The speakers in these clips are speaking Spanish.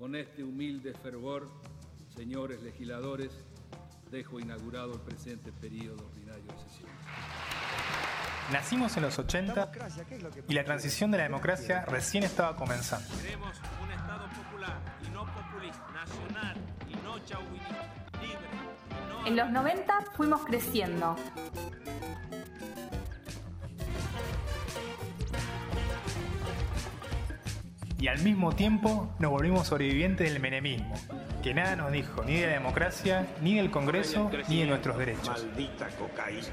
Con este humilde fervor, señores legisladores, dejo inaugurado el presente periodo ordinario de sesión. Nacimos en los 80 y la transición de la democracia recién estaba comenzando. Queremos un Estado popular y no populista, nacional y no chauvinista, libre y no... En los 90 fuimos creciendo. Y al mismo tiempo nos volvimos sobrevivientes del menemismo, que nada nos dijo ni de la democracia, ni del Congreso, ni de nuestros derechos. Maldita cocaína.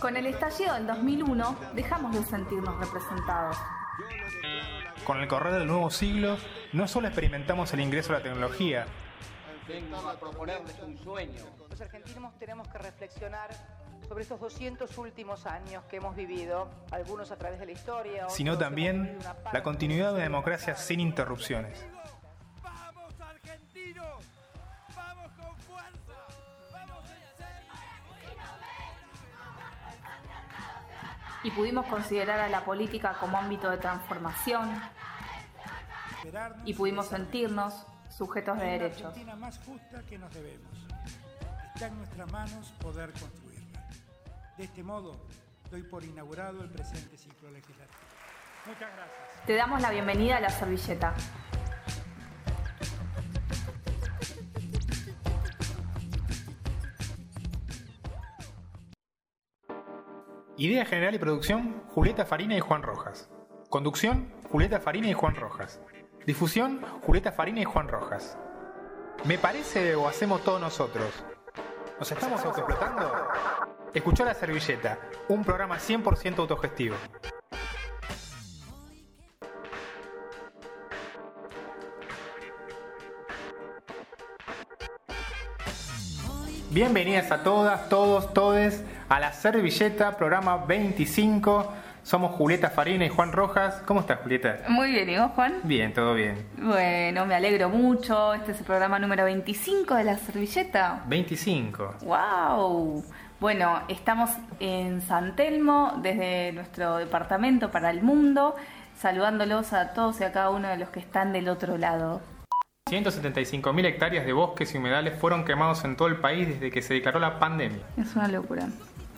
Con el estallido del 2001 dejamos de sentirnos representados. Con el correr del nuevo siglo, no solo experimentamos el ingreso a la tecnología, a proponerles un sueño. Los argentinos tenemos que reflexionar sobre estos 200 últimos años que hemos vivido, algunos a través de la historia, otros sino también la continuidad de una democracia sin interrupciones. ¡Vamos argentinos! ¡Vamos con fuerza! ¡Vamos Y pudimos considerar a la política como ámbito de transformación y pudimos sentirnos sujetos de derechos. Más justa que nos debemos. Está en nuestras manos poder construirla. De este modo, doy por inaugurado el presente ciclo legislativo. Muchas gracias. Te damos la bienvenida a la servilleta. Idea general y producción, Julieta Farina y Juan Rojas. Conducción, Julieta Farina y Juan Rojas. Difusión, Julieta Farina y Juan Rojas. ¿Me parece o hacemos todos nosotros? ¿Nos estamos autoexplotando? Escuchó La Servilleta, un programa 100% autogestivo. Bienvenidas a todas, todos, todes a La Servilleta, programa 25. Somos Julieta Farina y Juan Rojas. ¿Cómo estás, Julieta? Muy bien, ¿y vos, Juan? Bien, todo bien. Bueno, me alegro mucho. Este es el programa número 25 de la servilleta. 25. ¡Wow! Bueno, estamos en San Telmo, desde nuestro departamento para el mundo, saludándolos a todos y a cada uno de los que están del otro lado. 175.000 hectáreas de bosques y humedales fueron quemados en todo el país desde que se declaró la pandemia. Es una locura.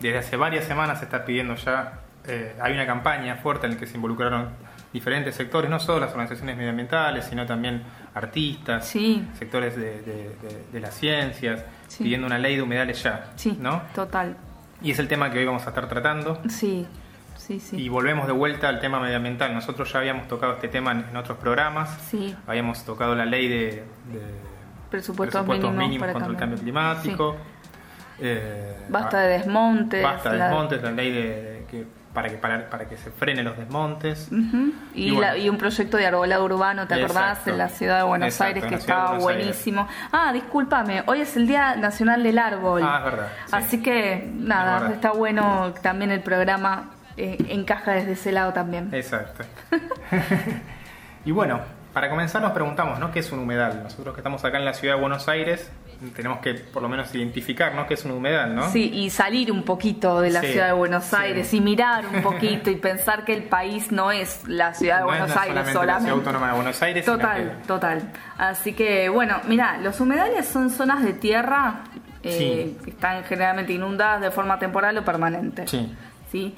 Desde hace varias semanas se está pidiendo ya, eh, hay una campaña fuerte en la que se involucraron diferentes sectores, no solo las organizaciones medioambientales, sino también artistas, Sí. sectores de, de- de- de las ciencias, Sí. pidiendo una ley de humedales ya, Sí, ¿no? total. Y es el tema que hoy vamos a estar tratando. Sí, sí, sí. Y volvemos de vuelta al tema medioambiental. Nosotros ya habíamos tocado este tema en, en otros programas. Sí. Habíamos tocado la ley de, de Presupuestos mínimos para contra el cambio climático. Eh, Basta de desmontes. Basta de desmontes, la ley de que, para, que, para, para que se frenen los desmontes. Y, Y bueno. la- y un proyecto de arbolado urbano, ¿te acordás? Exacto. En la ciudad de Buenos Exacto, Aires, que estaba Aires. buenísimo. Ah, discúlpame, hoy es el Día Nacional del Árbol. Ah, es verdad, sí. Así que, nada, está bueno también el programa eh, encaja desde ese lado también. Exacto. y bueno, para comenzar nos preguntamos, ¿no? ¿Qué es un humedal? Nosotros que estamos acá en la ciudad de Buenos Aires tenemos que por lo menos identificar, ¿no? ¿Qué es un humedal, no? Sí, y salir un poquito de la Sí, ciudad de Buenos sí. Aires y mirar un poquito y pensar que el país no es la ciudad de No Buenos no Aires solamente la ciudad autónoma de Buenos Aires, Total, que- total. Así que, bueno, mira, los humedales son zonas de tierra eh, Sí. que están generalmente inundadas de forma temporal o permanente. Sí. ¿sí?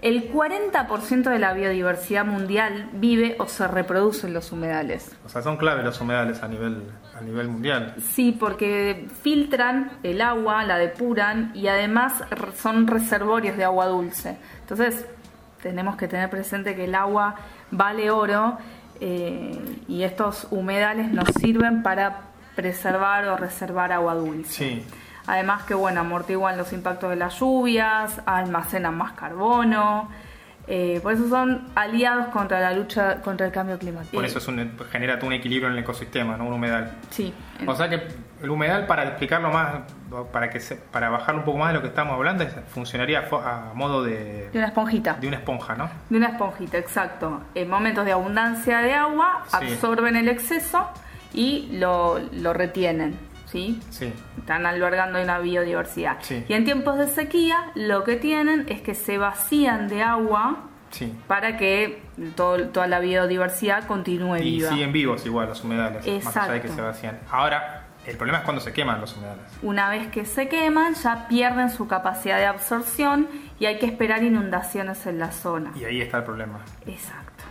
El 40% de la biodiversidad mundial vive o se reproduce en los humedales. O sea, son clave los humedales a nivel, a nivel mundial. Sí, porque filtran el agua, la depuran y además son reservorios de agua dulce. Entonces, tenemos que tener presente que el agua vale oro eh, y estos humedales nos sirven para preservar o reservar agua dulce. Sí. Además que, bueno, amortiguan los impactos de las lluvias, almacenan más carbono, eh, por eso son aliados contra la lucha contra el cambio climático. Por eso es un, genera todo un equilibrio en el ecosistema, ¿no? Un humedal. Sí. O sea que el humedal, para explicarlo más, para que se- para bajar un poco más de lo que estamos hablando, funcionaría a, modo de, de una esponjita. de una esponja, ¿no? De una esponjita, exacto. En momentos de abundancia de agua, Sí. absorben el exceso y lo, lo retienen, ¿sí? Sí. Están albergando una biodiversidad. Sí. Y en tiempos de sequía, lo que tienen es que se vacían de agua Sí. para que todo- toda la biodiversidad continúe Y viva. siguen vivos igual los humedales, más allá de que Exacto. se vacían. Ahora, el problema es cuando se queman los humedales. Una vez que se queman, ya pierden su capacidad de absorción y hay que esperar inundaciones en la zona. Y ahí está el problema. Exacto.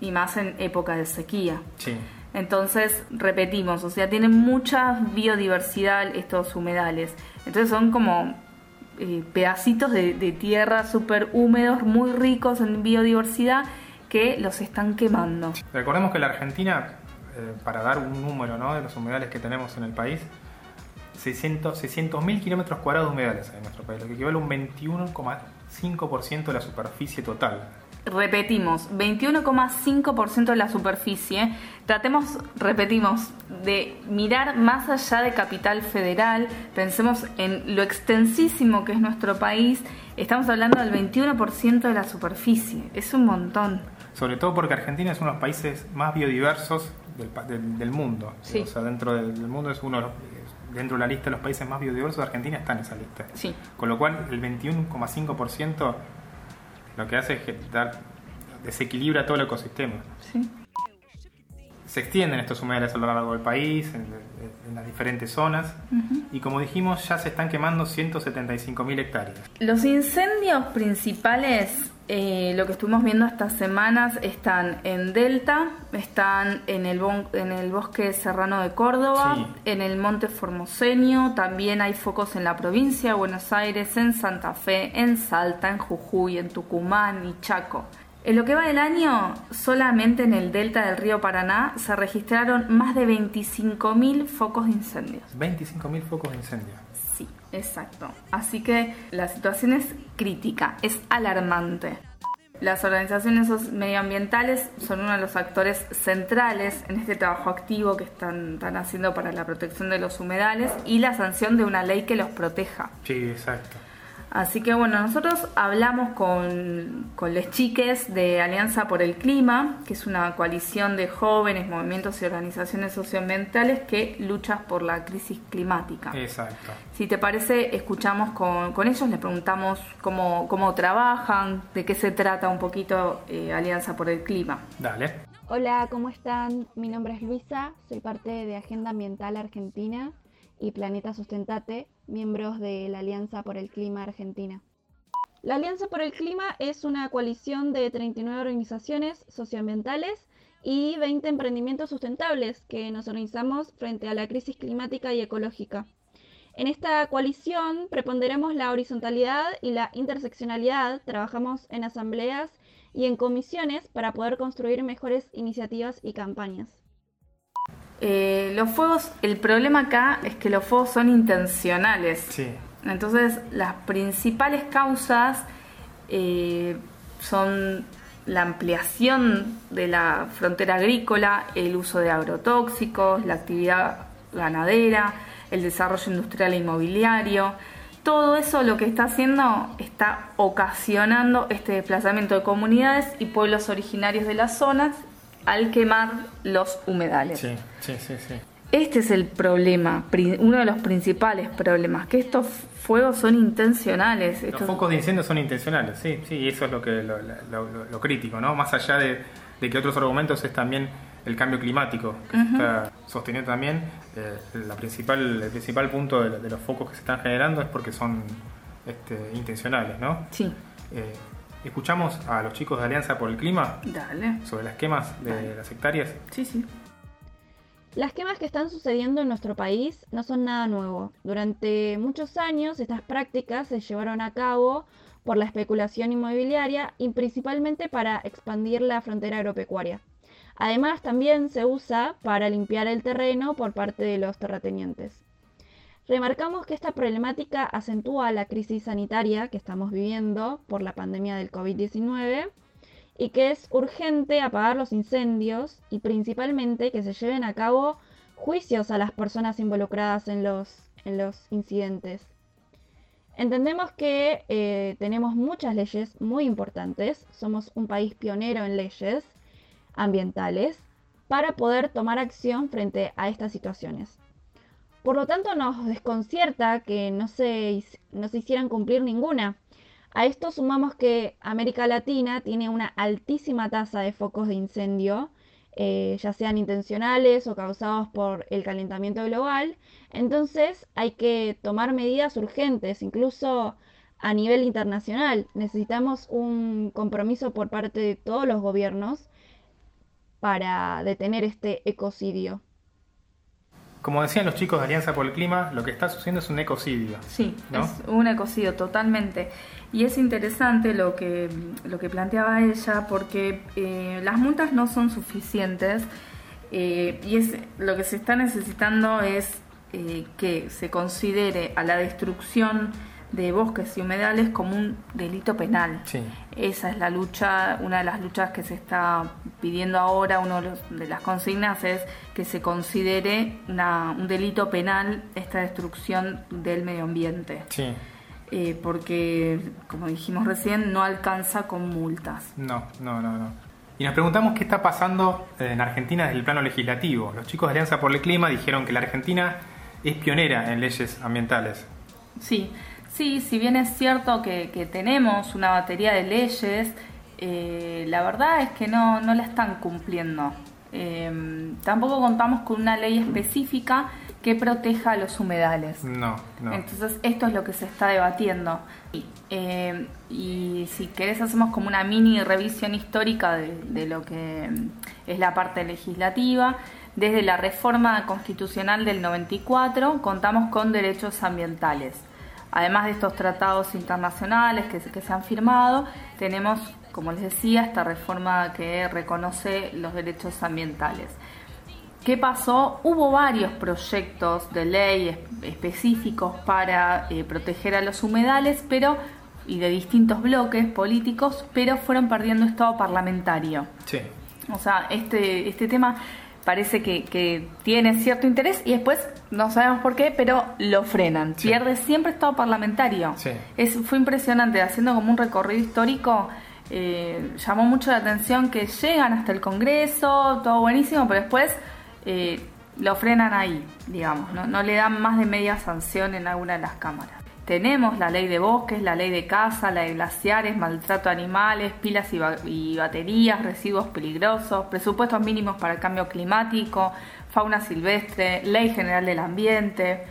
Y más en época de sequía. Sí. Entonces, repetimos, o sea, tienen mucha biodiversidad estos humedales. Entonces son como eh, pedacitos de, tierra súper húmedos, muy ricos en biodiversidad, que los están quemando. Recordemos que la Argentina, eh, para dar un número ¿no? de los humedales que tenemos en el país, 600 600.000 kilómetros cuadrados de humedales hay en nuestro país, lo que equivale a un 21,5% de la superficie total. Repetimos, 21,5% de la superficie. Tratemos, repetimos, de mirar más allá de Capital Federal. Pensemos en lo extensísimo que es nuestro país. Estamos hablando del 21% de la superficie. Es un montón. Sobre todo porque Argentina es uno de los países más biodiversos del, pa- del- del mundo. Sí. O sea, dentro del, del mundo es uno de los, dentro de la lista de los países más biodiversos, Argentina está en esa lista. Sí. Con lo cual, el 21,5% lo que hace es que dar, desequilibra todo el ecosistema. Sí. Se extienden estos humedales a lo largo del país, en, en las diferentes zonas, y como dijimos, ya se están quemando 175.000 hectáreas. Los incendios principales, eh, lo que estuvimos viendo estas semanas, están en Delta, están en el, bon- en el bosque serrano de Córdoba, Sí. en el monte Formoseño, también hay focos en la provincia de Buenos Aires, en Santa Fe, en Salta, en Jujuy, en Tucumán y Chaco. En lo que va del año, solamente en el delta del río Paraná se registraron más de 25.000 focos de incendios. 25.000 focos de incendio. Exacto. Así que la situación es crítica, es alarmante. Las organizaciones medioambientales son uno de los actores centrales en este trabajo activo que están, están haciendo para la protección de los humedales y la sanción de una ley que los proteja. Sí, exacto. Así que bueno, nosotros hablamos con, con les chiques de Alianza por el Clima, que es una coalición de jóvenes, movimientos y organizaciones socioambientales que luchan por la crisis climática. Exacto. Si te parece, escuchamos con, con ellos, les preguntamos cómo, cómo trabajan, de qué se trata un poquito eh, Alianza por el Clima. Dale. Hola, ¿cómo están? Mi nombre es Luisa, soy parte de Agenda Ambiental Argentina y Planeta Sustentate, miembros de la Alianza por el Clima Argentina. La Alianza por el Clima es una coalición de 39 organizaciones socioambientales y 20 emprendimientos sustentables que nos organizamos frente a la crisis climática y ecológica. En esta coalición preponderamos la horizontalidad y la interseccionalidad, trabajamos en asambleas y en comisiones para poder construir mejores iniciativas y campañas. Eh, los fuegos, el problema acá es que los fuegos son intencionales. Sí. Entonces, las principales causas eh, son la ampliación de la frontera agrícola, el uso de agrotóxicos, la actividad ganadera, el desarrollo industrial e inmobiliario. Todo eso lo que está haciendo está ocasionando este desplazamiento de comunidades y pueblos originarios de las zonas al quemar los humedales. Sí, sí, sí, sí. Este es el problema, uno de los principales problemas, que estos fuegos son intencionales. Los focos de incendio son intencionales, sí, sí, y eso es lo que lo, lo- lo- lo crítico, ¿no? Más allá de, de que otros argumentos es también el cambio climático, que está sosteniendo también. eh, la principal, el principal punto de, de los focos que se están generando es porque son este, intencionales, ¿no? Sí, Eh, escuchamos a los chicos de Alianza por el Clima dale. sobre las quemas de las hectáreas. Sí, sí. Las quemas que están sucediendo en nuestro país no son nada nuevo. Durante muchos años estas prácticas se llevaron a cabo por la especulación inmobiliaria y principalmente para expandir la frontera agropecuaria. Además también se usa para limpiar el terreno por parte de los terratenientes. Remarcamos que esta problemática acentúa la crisis sanitaria que estamos viviendo por la pandemia del COVID-19 y que es urgente apagar los incendios y principalmente que se lleven a cabo juicios a las personas involucradas en los, en los incidentes. Entendemos que eh, tenemos muchas leyes muy importantes, somos un país pionero en leyes ambientales para poder tomar acción frente a estas situaciones. Por lo tanto, nos desconcierta que no se, no se hicieran cumplir ninguna. A esto sumamos que América Latina tiene una altísima tasa de focos de incendio, eh, ya sean intencionales o causados por el calentamiento global. Entonces hay que tomar medidas urgentes, incluso a nivel internacional. Necesitamos un compromiso por parte de todos los gobiernos para detener este ecocidio. Como decían los chicos de Alianza por el Clima, lo que está sucediendo es un ecocidio. Sí, es un ecocidio totalmente. Y es interesante lo que, lo que planteaba ella porque eh, las multas no son suficientes eh, y es lo que se está necesitando es eh, que se considere a la destrucción de bosques y humedales como un delito penal. Esa es la lucha, una de las luchas que se está pidiendo ahora, una de las consignas es que se considere un delito penal esta destrucción del medio ambiente. Eh, porque, como dijimos recién, no alcanza con multas. No, no, no, no. Y nos preguntamos qué está pasando en Argentina desde el plano legislativo. Los chicos de Alianza por el Clima dijeron que la Argentina es pionera en leyes ambientales. Sí, Sí, si bien es cierto que, tenemos una batería de leyes, eh, la verdad es que no, no la están cumpliendo. Eh, tampoco contamos con una ley específica que proteja a los humedales. No, no. Entonces esto es lo que se está debatiendo. Eh, y si querés hacemos como una mini revisión histórica de, de lo que es la parte legislativa. Desde la reforma constitucional del 94 contamos con derechos ambientales. Además de estos tratados internacionales que, se han firmado, tenemos, como les decía, esta reforma que reconoce los derechos ambientales. ¿Qué pasó? Hubo varios proyectos de ley específicos para eh, proteger a los humedales, pero y de distintos bloques políticos, pero fueron perdiendo estado parlamentario. Sí. O sea, este, este tema parece que, tiene cierto interés y después no sabemos por qué, pero lo frenan. Pierde siempre estado parlamentario. Es, fue impresionante, haciendo como un recorrido histórico. Eh, llamó mucho la atención que llegan hasta el Congreso, todo buenísimo, pero después eh, lo frenan ahí, digamos, ¿no? no le dan más de media sanción en alguna de las cámaras. Tenemos la ley de bosques, la ley de caza, la de glaciares, maltrato a animales, pilas y, baterías, residuos peligrosos, presupuestos mínimos para el cambio climático, fauna silvestre, ley general del ambiente.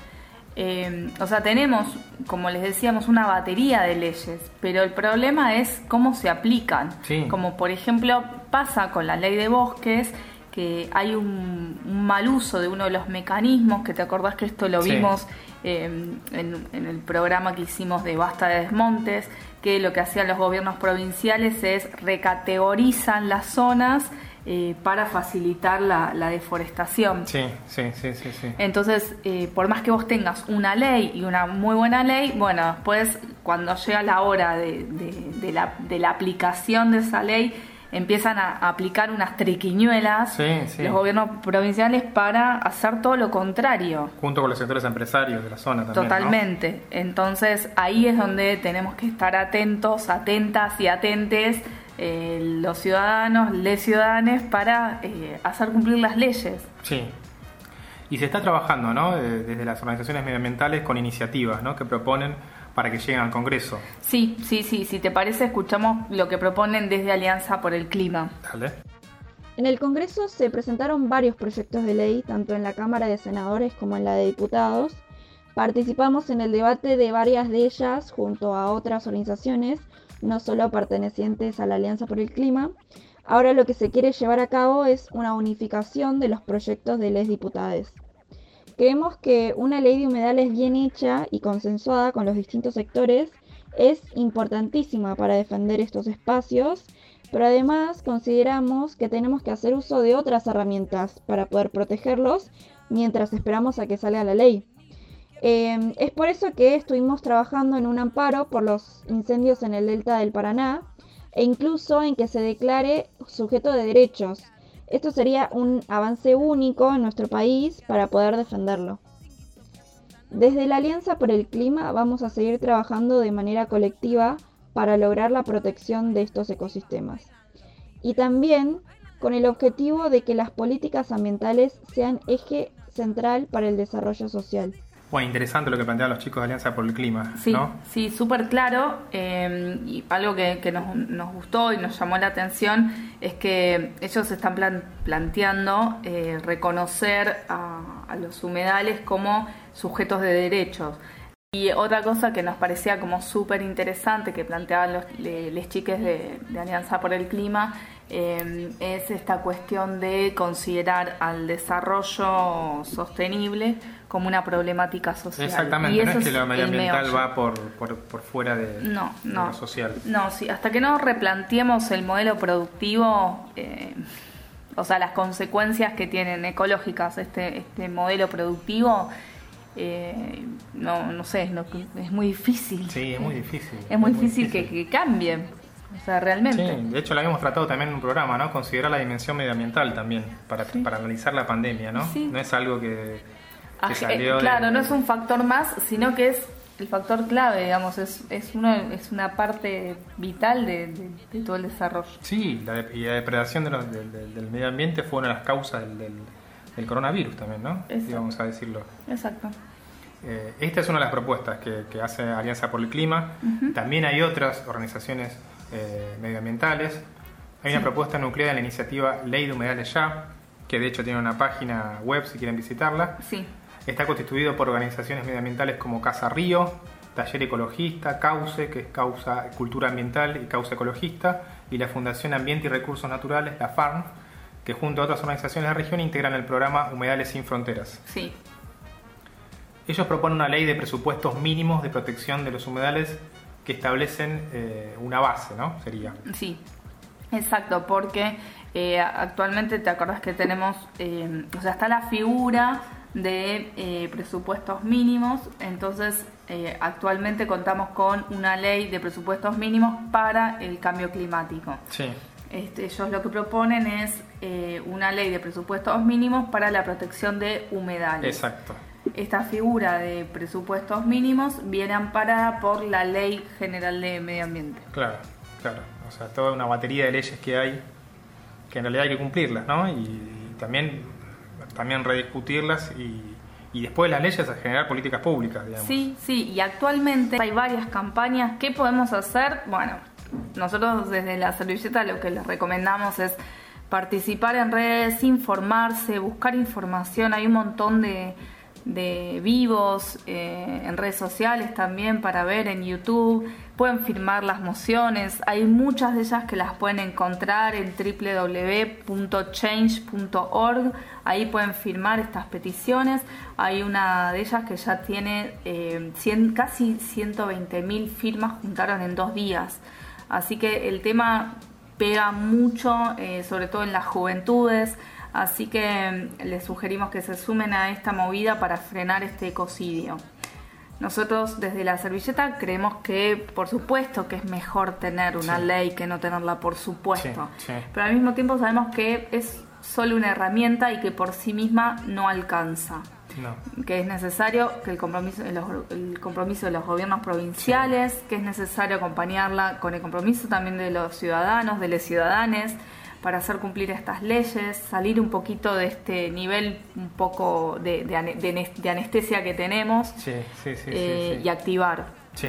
Eh, o sea, tenemos, como les decíamos, una batería de leyes, pero el problema es cómo se aplican. Como por ejemplo pasa con la ley de bosques, que hay un, mal uso de uno de los mecanismos, que te acordás que esto lo vimos Em, en, el programa que hicimos de Basta de Desmontes, que lo que hacían los gobiernos provinciales es recategorizan las zonas eh, para facilitar la, deforestación. Sí, sí, sí, sí. Entonces, eh, por más que vos tengas una ley y una muy buena ley, bueno, después cuando llega la hora de, la, de la aplicación de esa ley, empiezan a aplicar unas triquiñuelas los gobiernos provinciales para hacer todo lo contrario. Junto con los sectores empresarios de la zona también. Totalmente. Entonces ahí es donde tenemos que estar atentos, atentas y atentes eh, los ciudadanos, les ciudadanos para eh, hacer cumplir las leyes. Sí. Y se está trabajando, ¿no? Desde las organizaciones medioambientales con iniciativas, ¿no? Que proponen para que lleguen al Congreso. Sí, sí, sí. Si te parece, escuchamos lo que proponen desde Alianza por el Clima. Dale. En el Congreso se presentaron varios proyectos de ley, tanto en la Cámara de Senadores como en la de Diputados. Participamos en el debate de varias de ellas junto a otras organizaciones, no solo pertenecientes a la Alianza por el Clima. Ahora lo que se quiere llevar a cabo es una unificación de los proyectos de leyes diputadas. Creemos que una ley de humedales bien hecha y consensuada con los distintos sectores es importantísima para defender estos espacios, pero además consideramos que tenemos que hacer uso de otras herramientas para poder protegerlos mientras esperamos a que salga la ley. Em, es por eso que estuvimos trabajando en un amparo por los incendios en el delta del Paraná e incluso en que se declare sujeto de derechos esto sería un avance único en nuestro país para poder defenderlo. Desde la Alianza por el Clima vamos a seguir trabajando de manera colectiva para lograr la protección de estos ecosistemas. Y también con el objetivo de que las políticas ambientales sean eje central para el desarrollo social. Bueno, interesante lo que plantean los chicos de Alianza por el Clima, Sí, ¿no? sí, súper claro. eh, y algo que, que nos, nos gustó y nos llamó la atención es que ellos están plan- planteando eh, reconocer a, a los humedales como sujetos de derechos. Y otra cosa que nos parecía como súper interesante que planteaban los le- les chiques de, de Alianza por el Clima eh, es esta cuestión de considerar al desarrollo sostenible como una problemática social. Exactamente, Y no eso es que lo medioambiental va por, por, por fuera de, No, de no. lo social. No, sí, hasta que no replanteemos el modelo productivo, eh, o sea, las consecuencias que tienen ecológicas este, este modelo productivo, eh, no, no sé, no- es muy difícil. Sí, es muy difícil. Es muy difícil, Que, que cambie, o sea, realmente. Sí, de hecho lo habíamos tratado también en un programa, ¿no? Considerar la dimensión medioambiental también para, para analizar la pandemia, ¿no? Sí. No es algo que, que eh, de- claro, no es un factor más, sino que es el factor clave, digamos, es, es, uno, es una parte vital de, de- de todo el desarrollo. Sí, la, y la depredación de los- del, medio ambiente fue una de las causas del, del- del coronavirus también, ¿no? Vamos a decirlo. Exacto. Eh, esta es una de las propuestas que, que hace Alianza por el Clima. También hay otras organizaciones eh, medioambientales. Hay una propuesta nuclear de la iniciativa Ley de Humedales Ya, que de hecho tiene una página web si quieren visitarla. Sí, Está constituido por organizaciones medioambientales como Casa Río, Taller Ecologista, Cauce, que es Causa Cultura Ambiental y Causa Ecologista, y la Fundación Ambiente y Recursos Naturales, la FARN, que junto a otras organizaciones de la región integran el programa Humedales sin Fronteras. sí, Ellos proponen una ley de presupuestos mínimos de protección de los humedales que establecen eh, una base, ¿no? Sería. Sí, exacto, porque eh, actualmente te acordás que tenemos, eh, o sea, está la figura de eh, presupuestos mínimos, entonces eh, actualmente contamos con una ley de presupuestos mínimos para el cambio climático. Sí. Este, ellos lo que proponen es eh, una ley de presupuestos mínimos para la protección de humedales. Exacto. Esta figura de presupuestos mínimos viene amparada por la Ley General de Medio Ambiente. Claro, claro. O sea, toda una batería de leyes que hay que en realidad hay que cumplirlas, ¿no? Y, y también, también rediscutirlas y, y después de las leyes a generar políticas públicas, digamos. Sí, sí, y actualmente hay varias campañas. ¿Qué podemos hacer? Bueno, nosotros desde la servilleta lo que les recomendamos es participar en redes, informarse, buscar información. Hay un montón de, de vivos eh, en redes sociales también para ver en YouTube. Pueden firmar las mociones. Hay muchas de ellas que las pueden encontrar en www.change.org. Ahí pueden firmar estas peticiones. Hay una de ellas que ya tiene eh, 100 casi 120 mil firmas, juntaron en dos días. Así que el tema pega mucho, eh, sobre todo en las juventudes. Así que mm, les sugerimos que se sumen a esta movida para frenar este ecocidio. Nosotros desde la servilleta creemos que, por supuesto, que es mejor tener una Sí. ley que no tenerla, por supuesto. Sí, sí. Pero al mismo tiempo sabemos que es solo una herramienta y que por sí misma no alcanza. No. Que es necesario que el compromiso, de los, el compromiso de los gobiernos provinciales, que es necesario acompañarla con el compromiso también de los ciudadanos, de los ciudadanes, para hacer cumplir estas leyes, salir un poquito de este nivel un poco de, de de anes- de anestesia que tenemos Sí, sí, sí, sí, eh, y activar,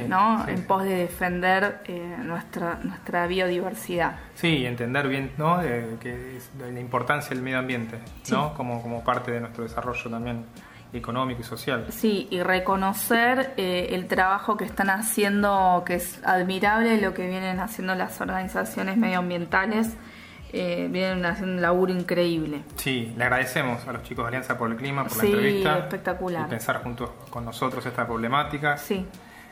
¿no? en pos de defender eh, nuestra, nuestra biodiversidad. Sí, y entender bien, ¿no? De, que es la importancia del medio ambiente, ¿no? Como, como parte de nuestro desarrollo también económico y social. Sí, y reconocer eh, el trabajo que están haciendo, que es admirable lo que vienen haciendo las organizaciones medioambientales, eh, vienen haciendo un laburo increíble. Sí, le agradecemos a los chicos de Alianza por el Clima por Sí, la entrevista. espectacular. Y pensar juntos con nosotros esta problemática. Sí,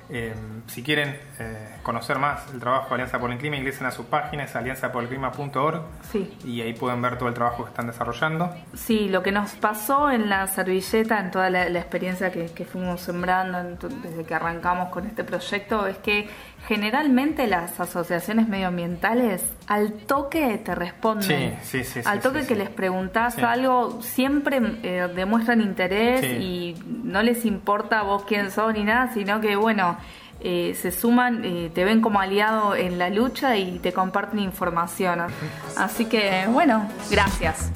Eh, si quieren eh, conocer más el trabajo de Alianza por el Clima, ingresen a su página, es alianzaporelclima.org sí. y ahí pueden ver todo el trabajo que están desarrollando. Sí, lo que nos pasó en la servilleta, en toda la, la experiencia que, que fuimos sembrando desde que arrancamos con este proyecto, es que generalmente las asociaciones medioambientales al toque te responden. Sí, sí, sí, Al toque que les preguntás algo, siempre eh, demuestran interés y no les importa vos quién sos ni nada, sino que bueno. Eh, se suman, eh, te ven como aliado en la lucha y te comparten información. Así que, bueno, gracias.